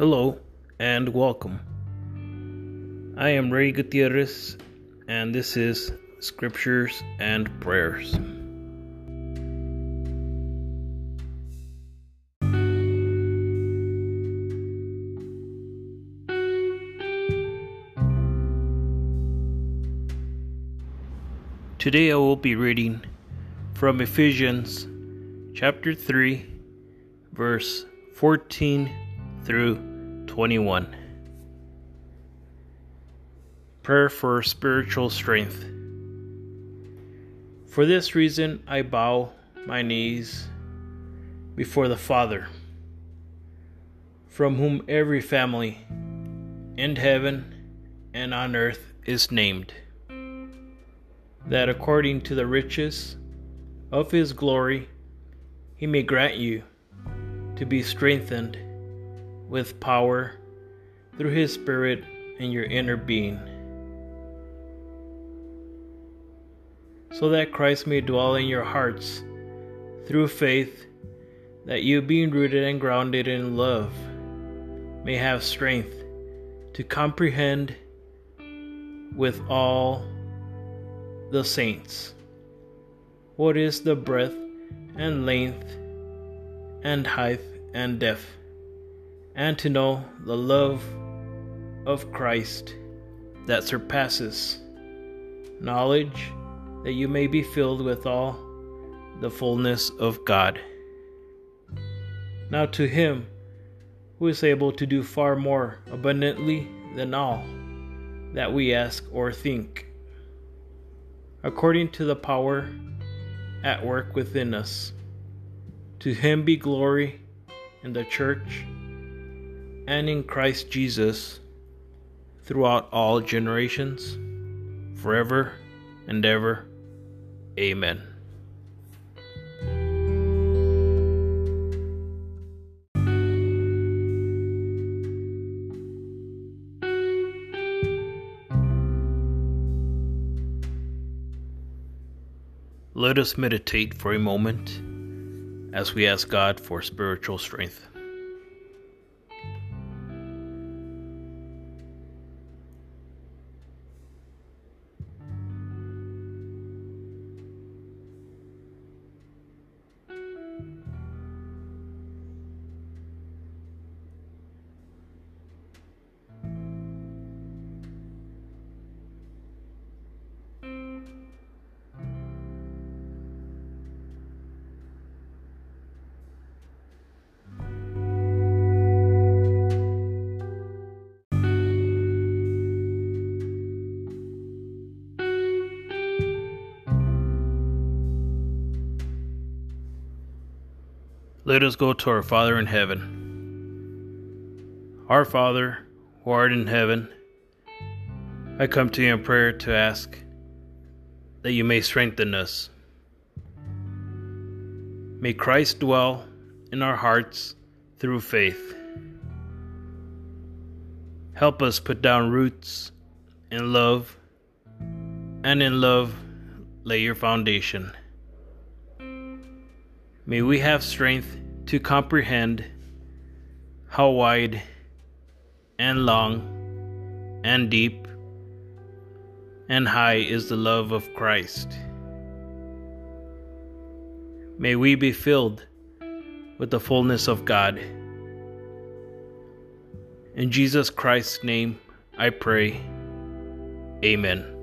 Hello and welcome. I am Ray Gutierrez, and this is Scriptures and Prayers. Today I will be reading from Ephesians chapter 3, verse 14 through 21. Prayer for spiritual strength. For this reason, I bow my knees before the Father, from whom every family in heaven and on earth is named that according to the riches of his glory he may grant you to be strengthened with power through his Spirit in your inner being, so that Christ may dwell in your hearts through faith, that you, being rooted and grounded in love, may have strength to comprehend with all the saints. What is the breadth and length and height and depth, and to know the love of Christ that surpasses knowledge, that you may be filled with all the fullness of God. Now to him who is able to do far more abundantly than all that we ask or think according to the power at work within us. To him be glory in the church and in Christ Jesus throughout all generations, forever and ever. Amen. Let us meditate for a moment as we ask God for spiritual strength. Let us go to our Father in heaven. Our Father, who art in heaven, I come to you in prayer to ask that you may strengthen us. May Christ dwell in our hearts through faith. Help us put down roots in love, and in love lay your foundation. May we have strength to comprehend how wide and long and deep and high is the love of Christ. May we be filled with the fullness of God. In Jesus Christ's name I pray. Amen.